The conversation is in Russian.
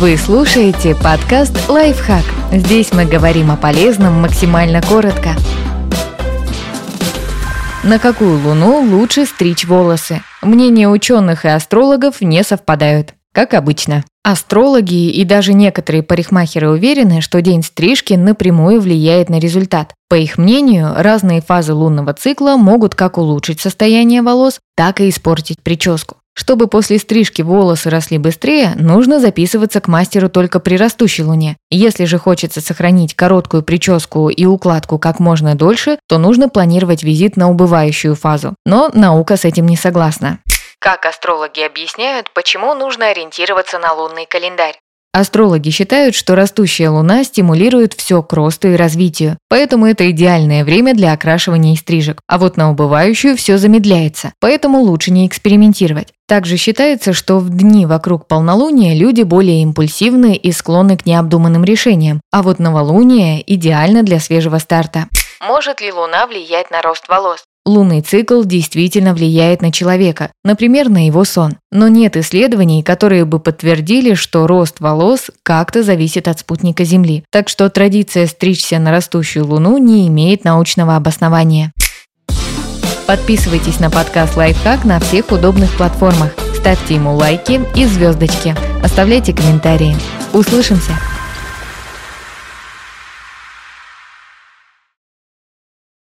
Вы слушаете подкаст «Лайфхак». Здесь мы говорим о полезном максимально коротко. На какую луну лучше стричь волосы? Мнения ученых и астрологов не совпадают, как обычно. Астрологи и даже некоторые парикмахеры уверены, что день стрижки напрямую влияет на результат. По их мнению, разные фазы лунного цикла могут как улучшить состояние волос, так и испортить прическу. Чтобы после стрижки волосы росли быстрее, нужно записываться к мастеру только при растущей луне. Если же хочется сохранить короткую прическу и укладку как можно дольше, то нужно планировать визит на убывающую фазу. Но наука с этим не согласна. Как астрологи объясняют, почему нужно ориентироваться на лунный календарь? Астрологи считают, что растущая луна стимулирует все к росту и развитию, поэтому это идеальное время для окрашивания и стрижек. А вот на убывающую все замедляется, поэтому лучше не экспериментировать. Также считается, что в дни вокруг полнолуния люди более импульсивны и склонны к необдуманным решениям, а вот новолуние идеально для свежего старта. Может ли Луна влиять на рост волос? Лунный цикл действительно влияет на человека, например, на его сон. Но нет исследований, которые бы подтвердили, что рост волос как-то зависит от спутника Земли. Так что традиция стричься на растущую Луну не имеет научного обоснования. Подписывайтесь на подкаст «Лайфхак» на всех удобных платформах. Ставьте ему лайки и звездочки. Оставляйте комментарии. Услышимся!